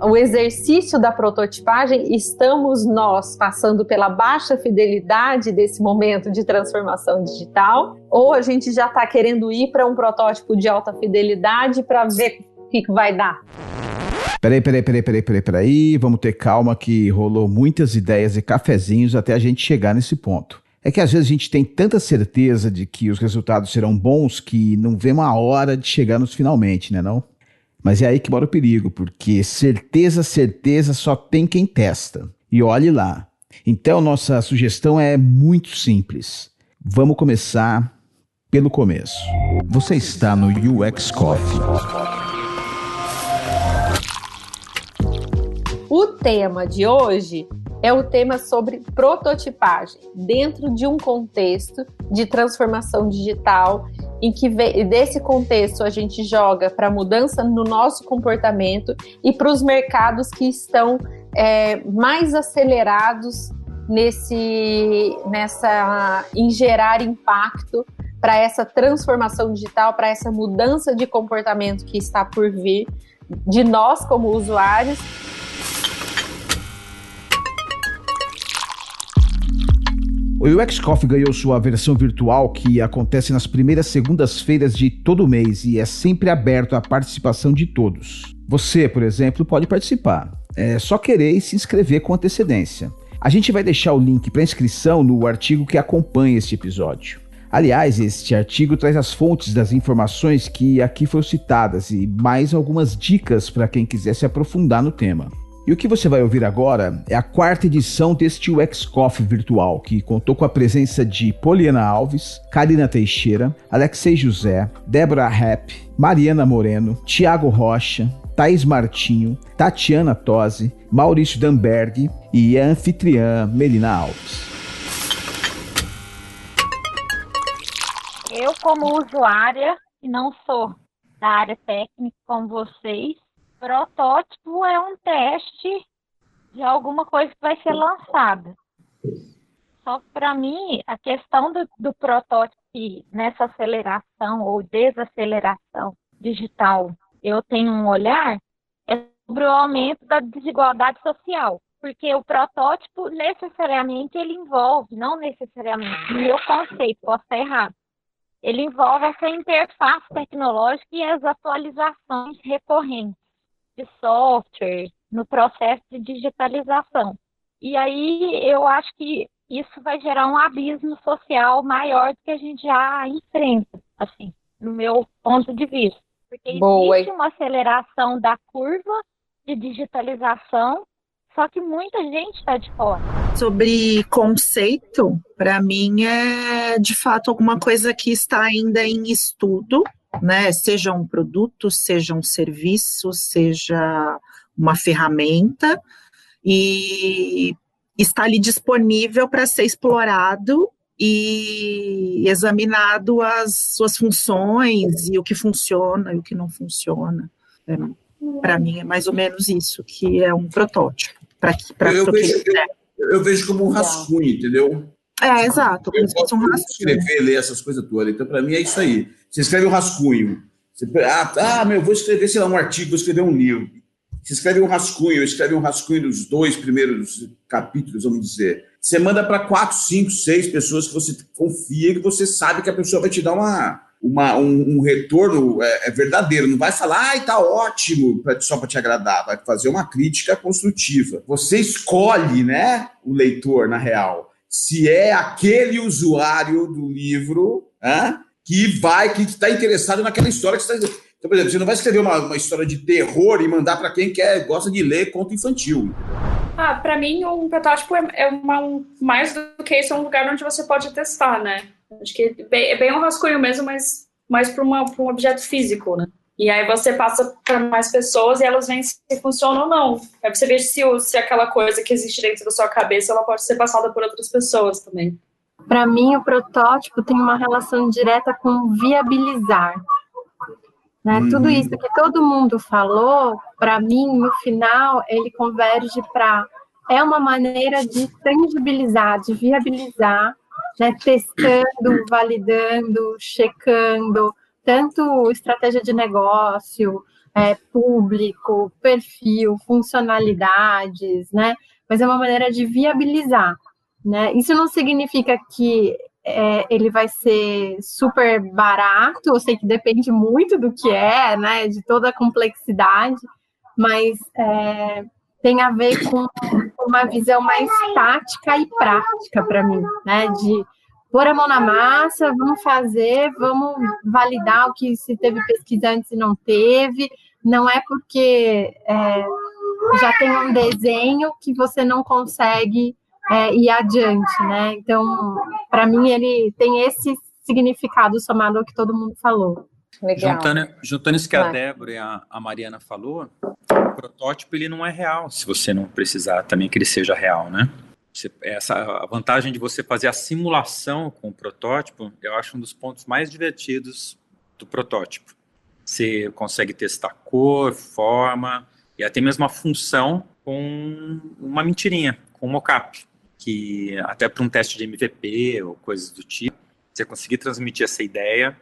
o exercício da prototipagem, estamos nós passando pela baixa fidelidade desse momento de transformação digital, ou a gente já está querendo ir para um protótipo de alta fidelidade para ver o que, que vai dar? Peraí, peraí, peraí, peraí, peraí, peraí. Vamos ter calma que rolou muitas ideias e cafezinhos até a gente chegar nesse ponto. É que às vezes a gente tem tanta certeza de que os resultados serão bons que não vê uma hora de chegar nos finalmente, né não? Mas é aí que mora o perigo, porque certeza, certeza só tem quem testa. E olhe lá. Então nossa sugestão é muito simples. Vamos começar pelo começo. Você está no UX Coffee. O tema de hoje é o tema sobre prototipagem, dentro de um contexto de transformação digital, em que desse contexto a gente joga para mudança no nosso comportamento e para os mercados que estão é, mais acelerados nesse, nessa, em gerar impacto para essa transformação digital, para essa mudança de comportamento que está por vir de nós como usuários O UX Coffee ganhou sua versão virtual que acontece nas primeiras segundas-feiras de todo mês e é sempre aberto à participação de todos. Você, por exemplo, pode participar. É só querer e se inscrever com antecedência. A gente vai deixar o link para inscrição no artigo que acompanha este episódio. Aliás, este artigo traz as fontes das informações que aqui foram citadas e mais algumas dicas para quem quiser se aprofundar no tema. E o que você vai ouvir agora é a quarta edição deste UX Coffee virtual, que contou com a presença de Poliana Alves, Karina Teixeira, Alexei José, Débora Rapp, Mariana Moreno, Tiago Rocha, Thaís Martinho, Tatiana Tosi, Maurício Damberg e a anfitriã Melina Alves. Eu, como usuária, e não sou da área técnica como vocês, Protótipo é um teste de alguma coisa que vai ser lançada. Só que para mim, a questão do, do protótipo nessa aceleração ou desaceleração digital, eu tenho um olhar é sobre o aumento da desigualdade social. Porque o protótipo necessariamente ele envolve, não necessariamente, meu conceito, posso estar errado, ele envolve essa interface tecnológica e as atualizações recorrentes de software, no processo de digitalização. E aí eu acho que isso vai gerar um abismo social maior do que a gente já enfrenta, assim, no meu ponto de vista. Porque Boa. existe uma aceleração da curva de digitalização, só que muita gente está de fora. Sobre conceito, para mim é de fato alguma coisa que está ainda em estudo, né? Seja um produto, seja um serviço, seja uma ferramenta, e está ali disponível para ser explorado e examinado as suas funções e o que funciona e o que não funciona. É, para mim é mais ou menos isso que é um protótipo. Pra, pra eu, vejo, eu, eu, vejo como um rascunho, entendeu? É, exato. Eu posso um escrever, ler essas coisas todas. Então, para mim, é isso aí. Você escreve um rascunho. Você, ah, ah, meu, vou escrever, sei lá, um artigo, vou escrever um livro. Você escreve um rascunho, escreve um rascunho dos dois primeiros capítulos, vamos dizer. Você manda para quatro, cinco, seis pessoas que você confia, que você sabe que a pessoa vai te dar uma, uma, um, um retorno é, é, verdadeiro. Não vai falar, ai, tá ótimo, pra, só para te agradar. Vai fazer uma crítica construtiva. Você escolhe, né, o leitor, na real se é aquele usuário do livro que vai, que está interessado naquela história que você está Então, por exemplo, você não vai escrever uma, uma história de terror e mandar para quem quer, gosta de ler conto infantil. Ah, para mim, um protótipo é, é uma, um, mais do que isso, é um lugar onde você pode testar, né? Acho que é bem, é bem um rascunho mesmo, mas mais para um objeto físico, né? E aí você passa para mais pessoas e elas veem se funciona ou não. Aí você vê se, se aquela coisa que existe dentro da sua cabeça ela pode ser passada por outras pessoas também. Para mim, o protótipo tem uma relação direta com viabilizar. Né? Uhum. Tudo isso que todo mundo falou, para mim, no final, ele converge para. É uma maneira de tangibilizar, de viabilizar, né? testando, validando, checando, tanto estratégia de negócio, é, público, perfil, funcionalidades, né? Mas é uma maneira de viabilizar, né? Isso não significa que é, ele vai ser super barato, eu sei que depende muito do que é, né? De toda a complexidade, mas é, tem a ver com uma visão mais tática e prática para mim, né? De pôr a mão na massa, vamos fazer, vamos validar o que se teve pesquisa antes e não teve. Não é porque é, já tem um desenho que você não consegue é, ir adiante, né? Então, para mim, ele tem esse significado somado ao que todo mundo falou. Legal. Juntando, juntando isso que a Débora e a, a Mariana falou, o protótipo ele não é real, se você não precisar também que ele seja real, né? Você, essa, a vantagem de você fazer a simulação com o protótipo, eu acho um dos pontos mais divertidos do protótipo. Você consegue testar cor, forma e até mesmo a função com uma mentirinha, com um mockup, que até para um teste de MVP ou coisas do tipo, você conseguir transmitir essa ideia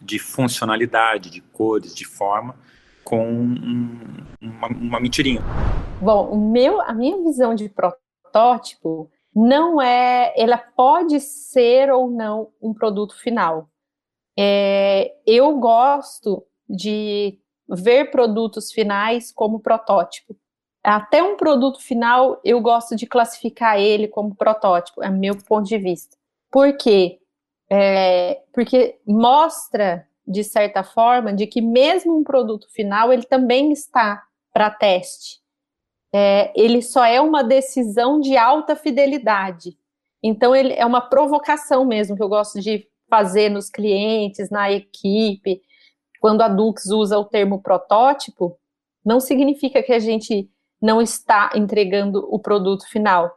de funcionalidade, de cores, de forma, com um, uma, uma mentirinha. Bom, o meu, a minha visão de protótipo não é, ela pode ser ou não um produto final. É, eu gosto de ver produtos finais como protótipo. Até um produto final, eu gosto de classificar ele como protótipo, é meu ponto de vista. Por quê? É, porque mostra, de certa forma, de que mesmo um produto final, ele também está para teste. É, ele só é uma decisão de alta fidelidade. Então, ele é uma provocação mesmo que eu gosto de fazer nos clientes, na equipe. Quando a Dux usa o termo protótipo, não significa que a gente não está entregando o produto final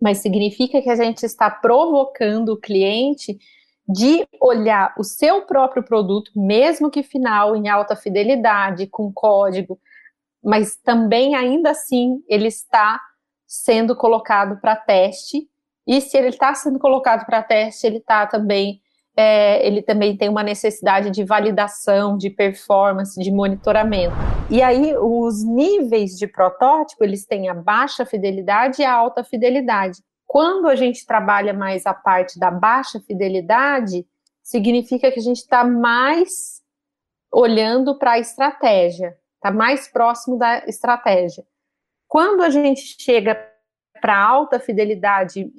mas significa que a gente está provocando o cliente de olhar o seu próprio produto, mesmo que final, em alta fidelidade, com código, mas também ainda assim ele está sendo colocado para teste. E se ele está sendo colocado para teste, ele está também é, ele também tem uma necessidade de validação, de performance, de monitoramento. E aí, os níveis de protótipo, eles têm a baixa fidelidade e a alta fidelidade. Quando a gente trabalha mais a parte da baixa fidelidade, significa que a gente está mais olhando para a estratégia, está mais próximo da estratégia. Quando a gente chega para alta fidelidade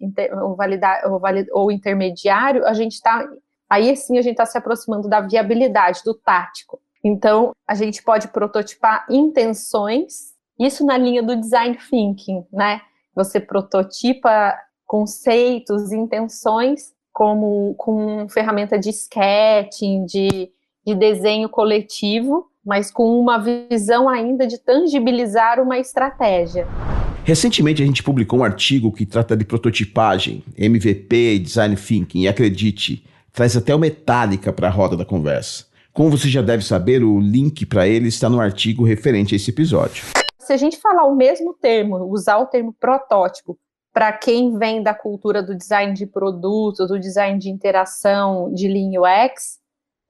ou, valida, ou, valid, ou intermediário, a gente está aí sim a gente está se aproximando da viabilidade, do tático. Então, a gente pode prototipar intenções, isso na linha do design thinking, né? Você prototipa conceitos, intenções, como com ferramenta de sketching, de, de desenho coletivo, mas com uma visão ainda de tangibilizar uma estratégia. Recentemente a gente publicou um artigo que trata de prototipagem, MVP e design thinking, e acredite, traz até o Metallica para a roda da conversa. Como você já deve saber, o link para ele está no artigo referente a esse episódio. Se a gente falar o mesmo termo, usar o termo protótipo, para quem vem da cultura do design de produto, do design de interação, de Lean UX,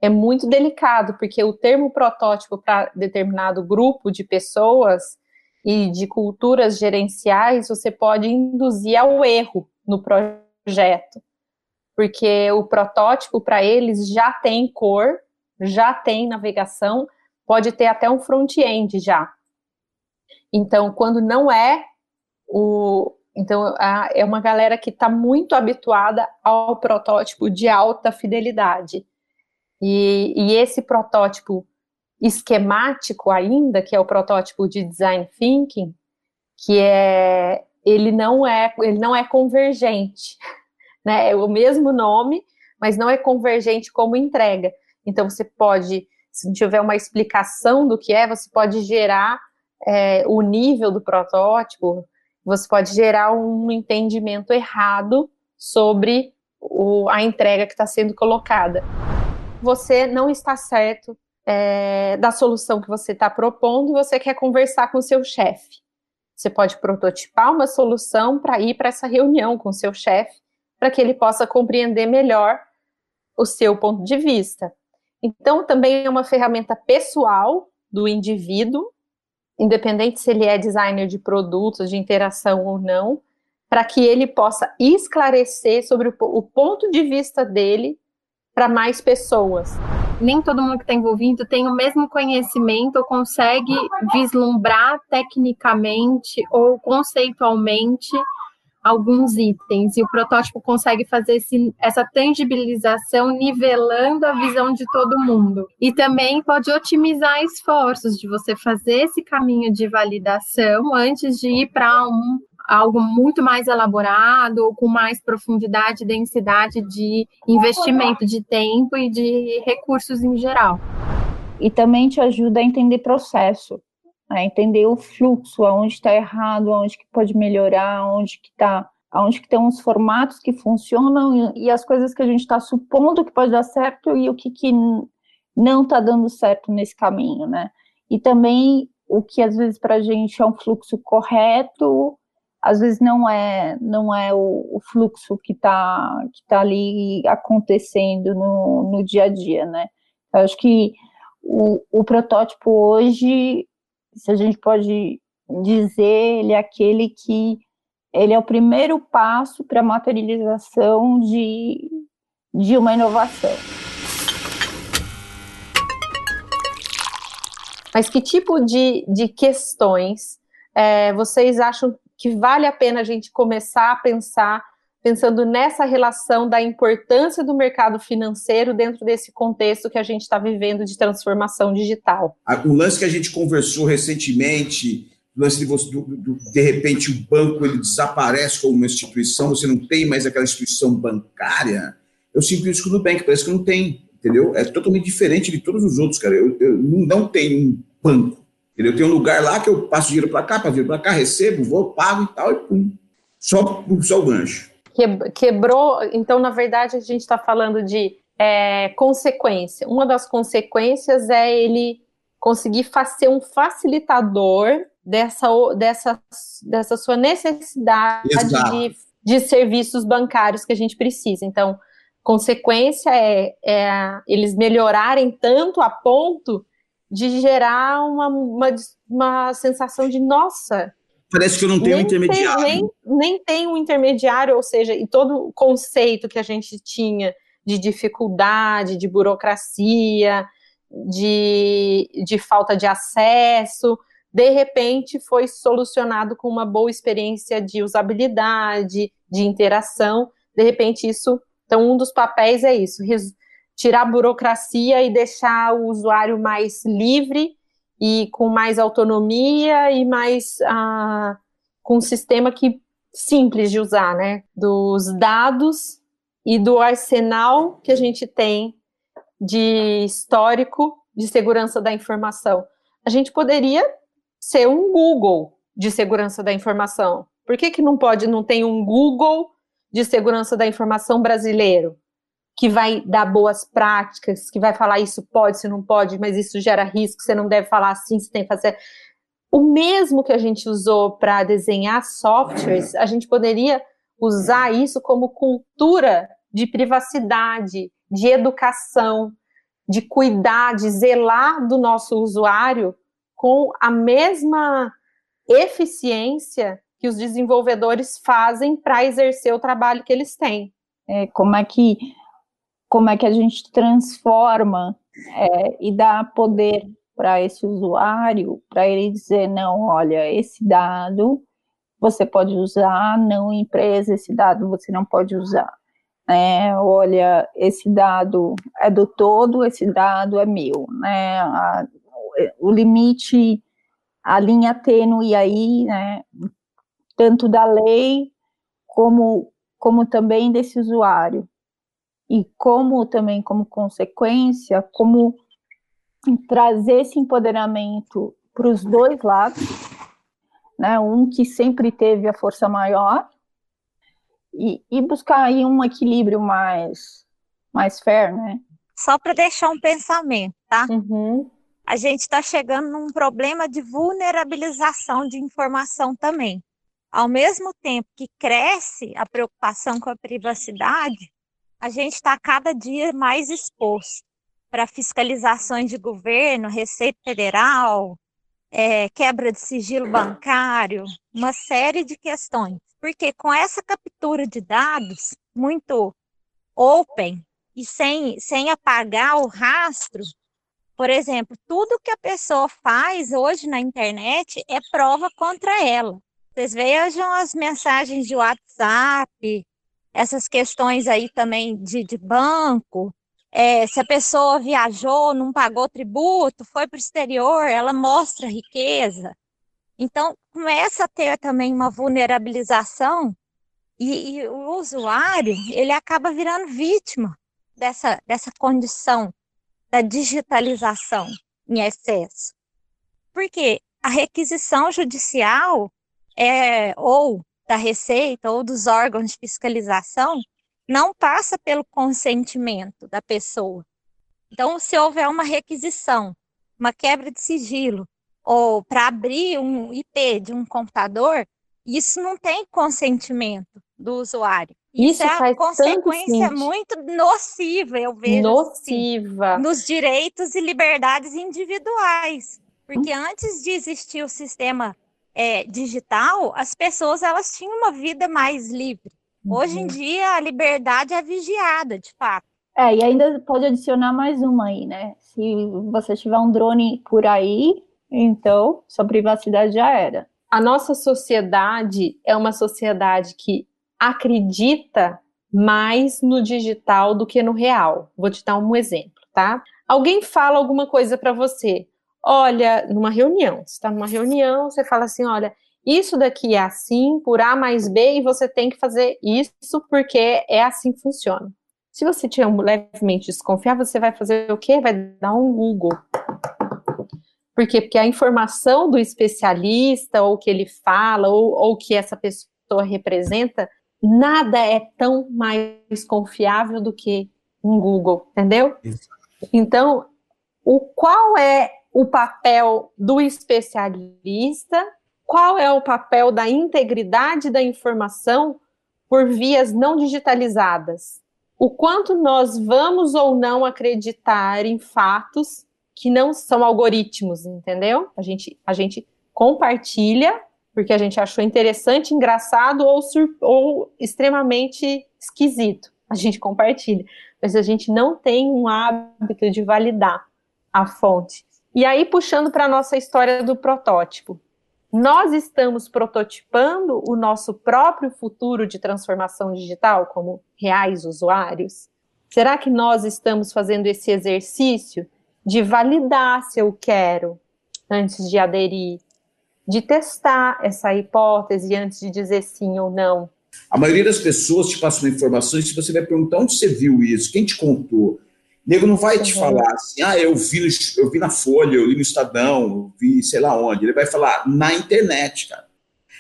é muito delicado, porque o termo protótipo para determinado grupo de pessoas e de culturas gerenciais, você pode induzir ao erro no projeto. Porque o protótipo para eles já tem cor, já tem navegação, pode ter até um front-end já. Então, quando não é o. Então, é uma galera que está muito habituada ao protótipo de alta fidelidade. E, e esse protótipo esquemático ainda, que é o protótipo de design thinking, que é ele não é ele não é convergente, né? É o mesmo nome, mas não é convergente como entrega. Então você pode, se tiver uma explicação do que é, você pode gerar é, o nível do protótipo, você pode gerar um entendimento errado sobre o, a entrega que está sendo colocada. Você não está certo é, da solução que você está propondo e você quer conversar com o seu chefe. Você pode prototipar uma solução para ir para essa reunião com o seu chefe, para que ele possa compreender melhor o seu ponto de vista. Então, também é uma ferramenta pessoal do indivíduo, independente se ele é designer de produtos, de interação ou não, para que ele possa esclarecer sobre o, o ponto de vista dele para mais pessoas. Nem todo mundo que está envolvido tem o mesmo conhecimento ou consegue vislumbrar tecnicamente ou conceitualmente alguns itens e o protótipo consegue fazer esse, essa tangibilização nivelando a visão de todo mundo. E também pode otimizar esforços de você fazer esse caminho de validação antes de ir para um algo muito mais elaborado com mais profundidade e densidade de investimento de tempo e de recursos em geral. E também te ajuda a entender processo a entender o fluxo, aonde está errado, aonde que pode melhorar, aonde que está, aonde que tem uns formatos que funcionam e, e as coisas que a gente está supondo que pode dar certo e o que, que não está dando certo nesse caminho, né? E também o que às vezes para a gente é um fluxo correto, às vezes não é não é o, o fluxo que está que tá ali acontecendo no, no dia a dia, né? Eu acho que o, o protótipo hoje se a gente pode dizer, ele é aquele que ele é o primeiro passo para a materialização de, de uma inovação. Mas que tipo de, de questões é, vocês acham que vale a pena a gente começar a pensar pensando nessa relação da importância do mercado financeiro dentro desse contexto que a gente está vivendo de transformação digital. O lance que a gente conversou recentemente, o lance de, você, do, do, de repente o banco ele desaparece como uma instituição, você não tem mais aquela instituição bancária. Eu sinto isso com o Nubank, parece que não tem, entendeu? É totalmente diferente de todos os outros, cara. Eu, eu não tenho um banco. Entendeu? Eu tenho um lugar lá que eu passo dinheiro para cá, passo dinheiro para cá, recebo, vou, pago e tal, e pum. Só, só o gancho quebrou. Então, na verdade, a gente está falando de é, consequência. Uma das consequências é ele conseguir ser um facilitador dessa, dessa, dessa sua necessidade de, de, serviços bancários que a gente precisa. Então, consequência é, é eles melhorarem tanto a ponto de gerar uma, uma, uma sensação de nossa, Parece que eu não tenho nem um intermediário. Tem, nem, nem tem um intermediário, ou seja, e todo o conceito que a gente tinha de dificuldade, de burocracia, de, de falta de acesso, de repente foi solucionado com uma boa experiência de usabilidade, de interação. De repente, isso. Então, um dos papéis é isso: tirar a burocracia e deixar o usuário mais livre e com mais autonomia e mais uh, com um sistema que simples de usar, né? Dos dados e do arsenal que a gente tem de histórico de segurança da informação. A gente poderia ser um Google de segurança da informação. Por que, que não pode, não tem um Google de segurança da informação brasileiro? Que vai dar boas práticas, que vai falar isso pode, isso não pode, mas isso gera risco, você não deve falar assim, você tem que fazer. O mesmo que a gente usou para desenhar softwares, a gente poderia usar isso como cultura de privacidade, de educação, de cuidar, de zelar do nosso usuário com a mesma eficiência que os desenvolvedores fazem para exercer o trabalho que eles têm. É, como é que como é que a gente transforma é, e dá poder para esse usuário, para ele dizer, não, olha, esse dado você pode usar, não empresa, esse dado você não pode usar. É, olha, esse dado é do todo, esse dado é meu, né? A, o limite, a linha tênue aí, né? Tanto da lei como, como também desse usuário e como também como consequência, como trazer esse empoderamento para os dois lados, né? Um que sempre teve a força maior e, e buscar aí um equilíbrio mais mais fair, né? Só para deixar um pensamento, tá? Uhum. A gente está chegando num problema de vulnerabilização de informação também. Ao mesmo tempo que cresce a preocupação com a privacidade, a gente está cada dia mais exposto. para fiscalizações de governo, Receita Federal, é, quebra de sigilo bancário, uma série de questões. Porque com essa captura de dados muito open e sem, sem apagar o rastro, por exemplo, tudo que a pessoa faz hoje na internet é prova contra ela. Vocês vejam as mensagens de WhatsApp, essas questões aí também de, de banco, é, se a pessoa viajou, não pagou tributo, foi para o exterior, ela mostra riqueza. Então, começa a ter também uma vulnerabilização e, e o usuário, ele acaba virando vítima dessa, dessa condição da digitalização em excesso. Porque a requisição judicial é, ou da Receita ou dos órgãos de fiscalização não passa pelo consentimento da pessoa. Então, se houver uma requisição, uma quebra de sigilo, ou para abrir um IP de um computador, isso não tem consentimento do usuário. Isso, isso é faz consequência muito nociva, eu vejo. Assim, nociva. Assim, nos direitos e liberdades individuais. Porque antes de existir o sistema é, digital, as pessoas elas tinham uma vida mais livre. Hoje em uhum. dia, a liberdade é vigiada, de fato. É, e ainda pode adicionar mais uma aí, né? Se você tiver um drone por aí, então sua privacidade já era. A nossa sociedade é uma sociedade que acredita mais no digital do que no real. Vou te dar um exemplo, tá? Alguém fala alguma coisa para você. Olha, numa reunião, você está numa reunião, você fala assim: olha, isso daqui é assim, por A mais B, e você tem que fazer isso porque é assim que funciona. Se você tiver um levemente desconfiar, você vai fazer o quê? Vai dar um Google. Por quê? Porque a informação do especialista, ou que ele fala, ou, ou que essa pessoa representa, nada é tão mais confiável do que um Google, entendeu? Isso. Então, o qual é o papel do especialista qual é o papel da integridade da informação por vias não digitalizadas? O quanto nós vamos ou não acreditar em fatos que não são algoritmos, entendeu? A gente, a gente compartilha porque a gente achou interessante, engraçado ou, ou extremamente esquisito. A gente compartilha, mas a gente não tem um hábito de validar a fonte. E aí, puxando para a nossa história do protótipo, nós estamos prototipando o nosso próprio futuro de transformação digital como reais usuários? Será que nós estamos fazendo esse exercício de validar se eu quero antes de aderir, de testar essa hipótese antes de dizer sim ou não? A maioria das pessoas te passa e se você vai perguntar onde você viu isso, quem te contou, nego não vai te uhum. falar assim, ah, eu vi, eu vi na Folha, eu li no Estadão, eu vi sei lá onde. Ele vai falar na internet, cara.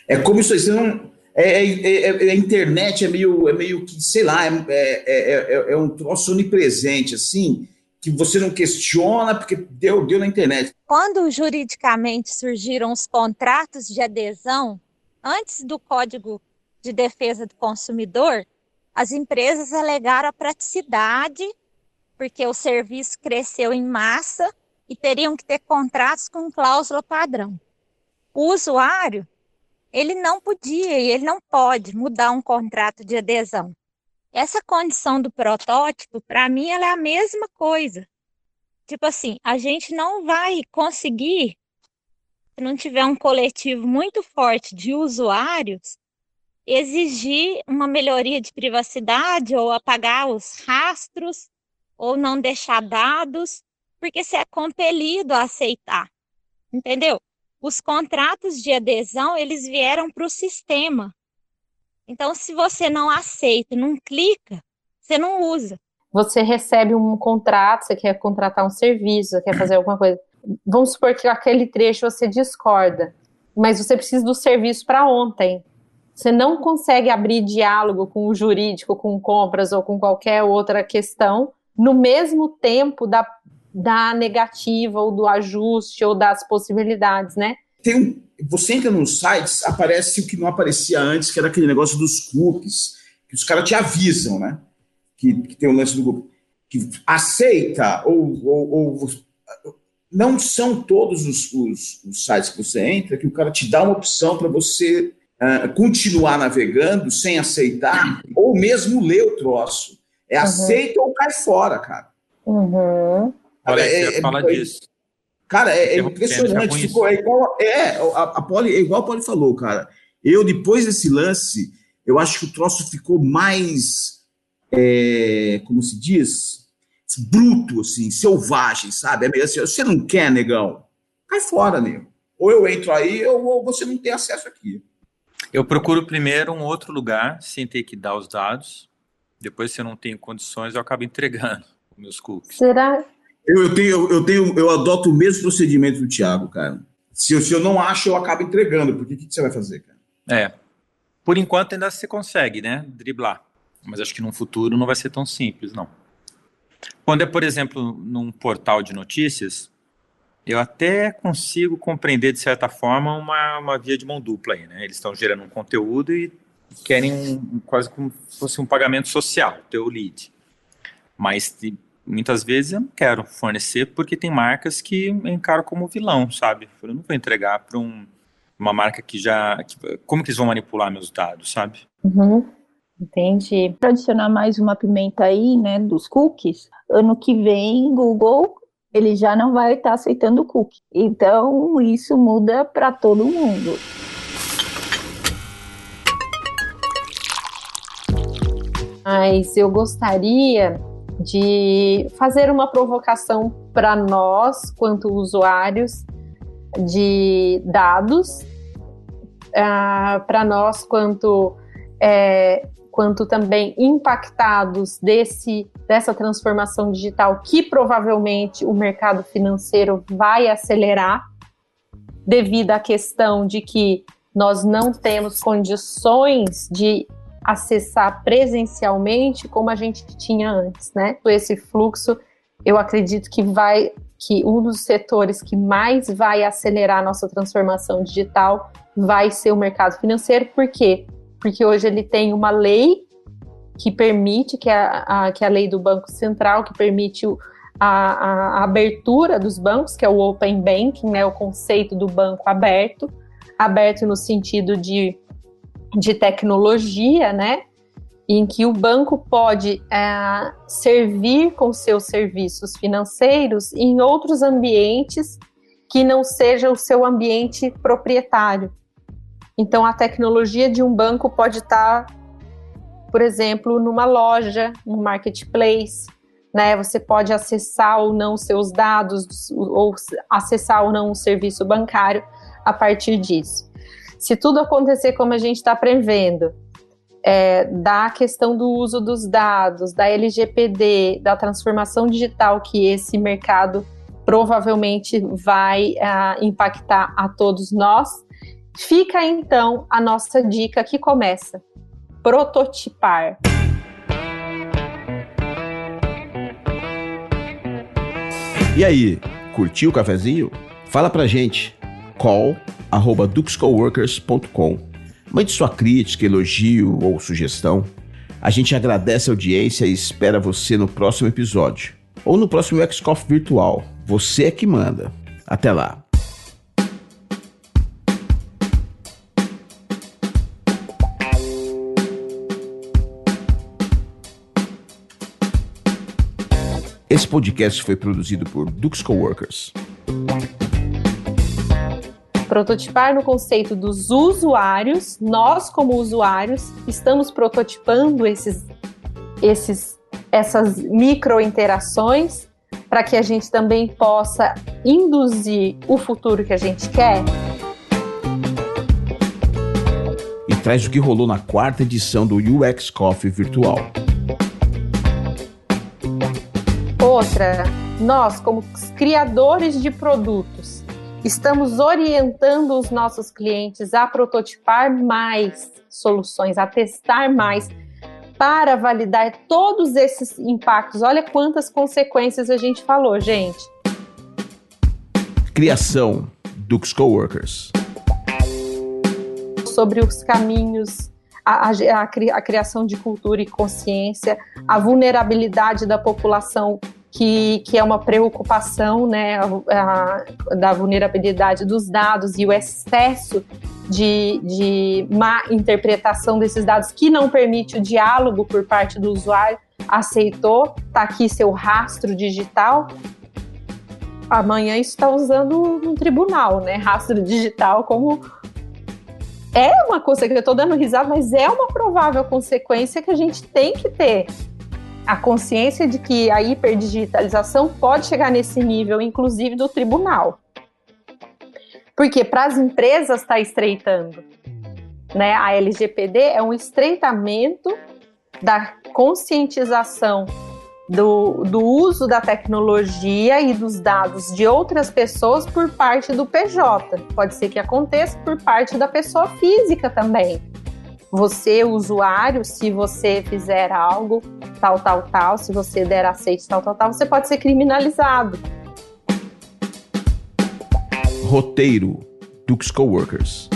É como isso aí, não. É, é, é, é, a internet é meio, é meio que, sei lá, é, é, é, um troço onipresente, assim, que você não questiona porque deu, deu na internet. Quando juridicamente surgiram os contratos de adesão, antes do Código de Defesa do Consumidor, as empresas alegaram a praticidade porque o serviço cresceu em massa e teriam que ter contratos com cláusula padrão. O usuário, ele não podia e ele não pode mudar um contrato de adesão. Essa condição do protótipo, para mim, ela é a mesma coisa. Tipo assim, a gente não vai conseguir, se não tiver um coletivo muito forte de usuários, exigir uma melhoria de privacidade ou apagar os rastros ou não deixar dados, porque você é compelido a aceitar, entendeu? Os contratos de adesão, eles vieram para o sistema. Então, se você não aceita, não clica, você não usa. Você recebe um contrato, você quer contratar um serviço, você quer fazer alguma coisa. Vamos supor que aquele trecho você discorda, mas você precisa do serviço para ontem. Você não consegue abrir diálogo com o jurídico, com compras ou com qualquer outra questão, no mesmo tempo da, da negativa ou do ajuste ou das possibilidades, né? Tem um, você entra nos sites, aparece o que não aparecia antes, que era aquele negócio dos cookies, que os caras te avisam, né? Que, que tem o lance do Google. que aceita ou, ou, ou não são todos os, os, os, sites que você entra que o cara te dá uma opção para você uh, continuar navegando sem aceitar ou mesmo ler o troço. É uhum. aceita ou cai fora, cara. Uhum. Olha, é, é, fala é, disso. Cara, é, é impressionante. Ficou, é igual, é, a, a Poli, é igual a Poli falou, cara. Eu, depois desse lance, eu acho que o troço ficou mais, é, como se diz, bruto, assim, selvagem, sabe? É meio assim, você não quer, negão? Cai fora, nego. Ou eu entro aí, ou você não tem acesso aqui. Eu procuro primeiro um outro lugar, sem ter que dar os dados. Depois, se eu não tenho condições, eu acabo entregando os meus cookies. Será? Eu, eu, tenho, eu, tenho, eu adoto o mesmo procedimento do Thiago, cara. Se eu, se eu não acho, eu acabo entregando. Porque o que, que você vai fazer, cara? É. Por enquanto, ainda você consegue, né? Driblar. Mas acho que no futuro não vai ser tão simples, não. Quando é, por exemplo, num portal de notícias, eu até consigo compreender, de certa forma, uma, uma via de mão dupla aí, né? Eles estão gerando um conteúdo e querem um, quase como se fosse um pagamento social, teu lead. Mas muitas vezes eu não quero fornecer porque tem marcas que eu encaro como vilão, sabe? Eu não vou entregar para um, uma marca que já. Que, como que eles vão manipular meus dados, sabe? Uhum. Entendi. Para adicionar mais uma pimenta aí, né, dos cookies, ano que vem, Google ele já não vai estar aceitando cookie. Então, isso muda para todo mundo. Mas eu gostaria de fazer uma provocação para nós, quanto usuários de dados, uh, ah, para nós, quanto é, quanto também impactados desse, dessa transformação digital que provavelmente o mercado financeiro vai acelerar devido à questão de que nós não temos condições de acessar presencialmente como a gente tinha antes, né? Esse fluxo, eu acredito que vai que um dos setores que mais vai acelerar a nossa transformação digital vai ser o mercado financeiro, por quê? porque hoje ele tem uma lei que permite, que é a, que é a lei do Banco Central, que permite a, a, abertura dos bancos, que é o Open Banking, né, o conceito do banco aberto, aberto no sentido de, de tecnologia, né, em que o banco pode é, servir com seus serviços financeiros em outros ambientes que não seja o seu ambiente proprietário. Então, a tecnologia de um banco pode estar, por exemplo, numa loja, no marketplace, né? Você pode acessar ou não seus dados, ou acessar ou não o serviço bancário a partir disso. Se tudo acontecer como a gente está prevendo, é, da questão do uso dos dados, da LGPD, da transformação digital que esse mercado provavelmente vai uh, impactar a todos nós, Fica então a nossa dica que começa: prototipar. E aí, curtiu o cafezinho? Fala pra gente. call@duxcoworkers.com. Mande sua crítica, elogio ou sugestão. A gente agradece a audiência e espera você no próximo episódio. Ou no próximo XCOF virtual. Você é que manda. Até lá. Esse podcast foi produzido por Dux Coworkers. Prototipar no conceito dos usuários, nós como usuários estamos prototipando esses, esses, essas micro interações para que a gente também possa induzir o futuro que a gente quer. E traz o que rolou na quarta edição do UX Coffee Virtual. Outra, nós, como criadores de produtos, estamos orientando os nossos clientes a prototipar mais soluções, a testar mais, para validar todos esses impactos. Olha quantas consequências a gente falou, gente. Criação Dux Coworkers. Sobre os caminhos a, a, a criação de cultura e consciência, a vulnerabilidade da população que, que, é uma preocupação né, a, a, da vulnerabilidade dos dados e o excesso de, de má interpretação desses dados que não permite o diálogo por parte do usuário, aceitou, está aqui seu rastro digital. Amanhã está usando um tribunal, né? Rastro digital como é uma coisa que eu estou dando risada, mas é uma provável consequência que a gente tem que ter a consciência de que a hiperdigitalização pode chegar nesse nível, inclusive do tribunal. Porque para as empresas está estreitando. Né? A LGPD é um estreitamento da conscientização do, do uso da tecnologia e dos dados de outras pessoas por parte do PJ. Pode ser que aconteça por parte da pessoa física também. Você, usuário, se você fizer algo, tal, tal, tal, se você der aceite, tal, tal, tal, você pode ser criminalizado. Roteiro Dux Coworkers.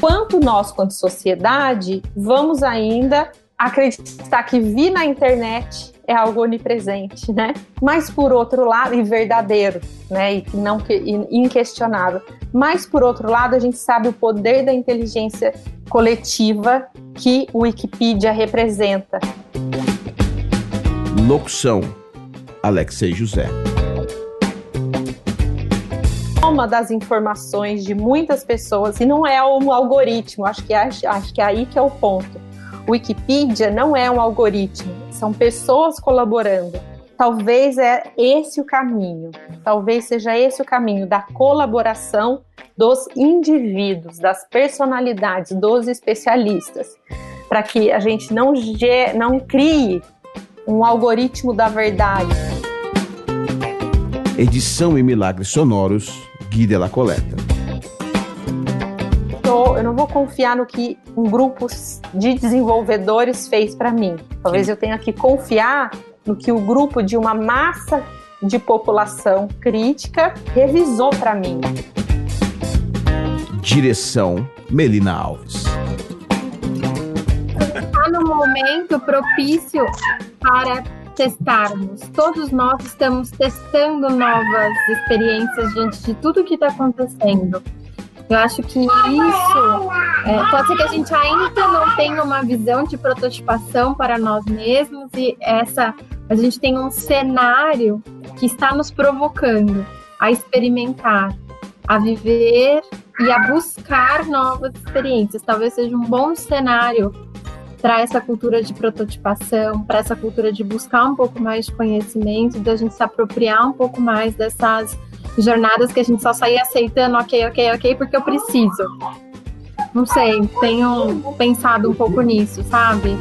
Quanto nós, quanto sociedade, vamos ainda acreditar que vi na internet é algo onipresente, né? Mas por outro lado, e verdadeiro, né? E não e inquestionável. Mas por outro lado, a gente sabe o poder da inteligência coletiva que o Wikipedia representa. Locução: Alexei José toma das informações de muitas pessoas e não é um algoritmo, acho que, acho, acho que é aí que é o ponto. O Wikipedia não é um algoritmo, são pessoas colaborando. Talvez é esse o caminho, talvez seja esse o caminho da colaboração dos indivíduos, das personalidades, dos especialistas, para que a gente não, não crie um algoritmo da verdade. Edição e milagres sonoros Gui de la Coleta. Eu não vou confiar no que um grupo de desenvolvedores fez para mim. Talvez eu tenha que confiar no que o grupo de uma massa de população crítica revisou para mim. Direção Melina Alves. Está no momento propício para testarmos. Todos nós estamos testando novas experiências diante de tudo que está acontecendo. Eu acho que isso é, pode ser que a gente ainda não tenha uma visão de prototipação para nós mesmos e essa a gente tem um cenário que está nos provocando a experimentar, a viver e a buscar novas experiências. Talvez seja um bom cenário para essa cultura de prototipação, para essa cultura de buscar um pouco mais de conhecimento, da gente se apropriar um pouco mais dessas jornadas que a gente só saía aceitando, ok, ok, ok, porque eu preciso. Não sei, tenho pensado um pouco nisso, sabe?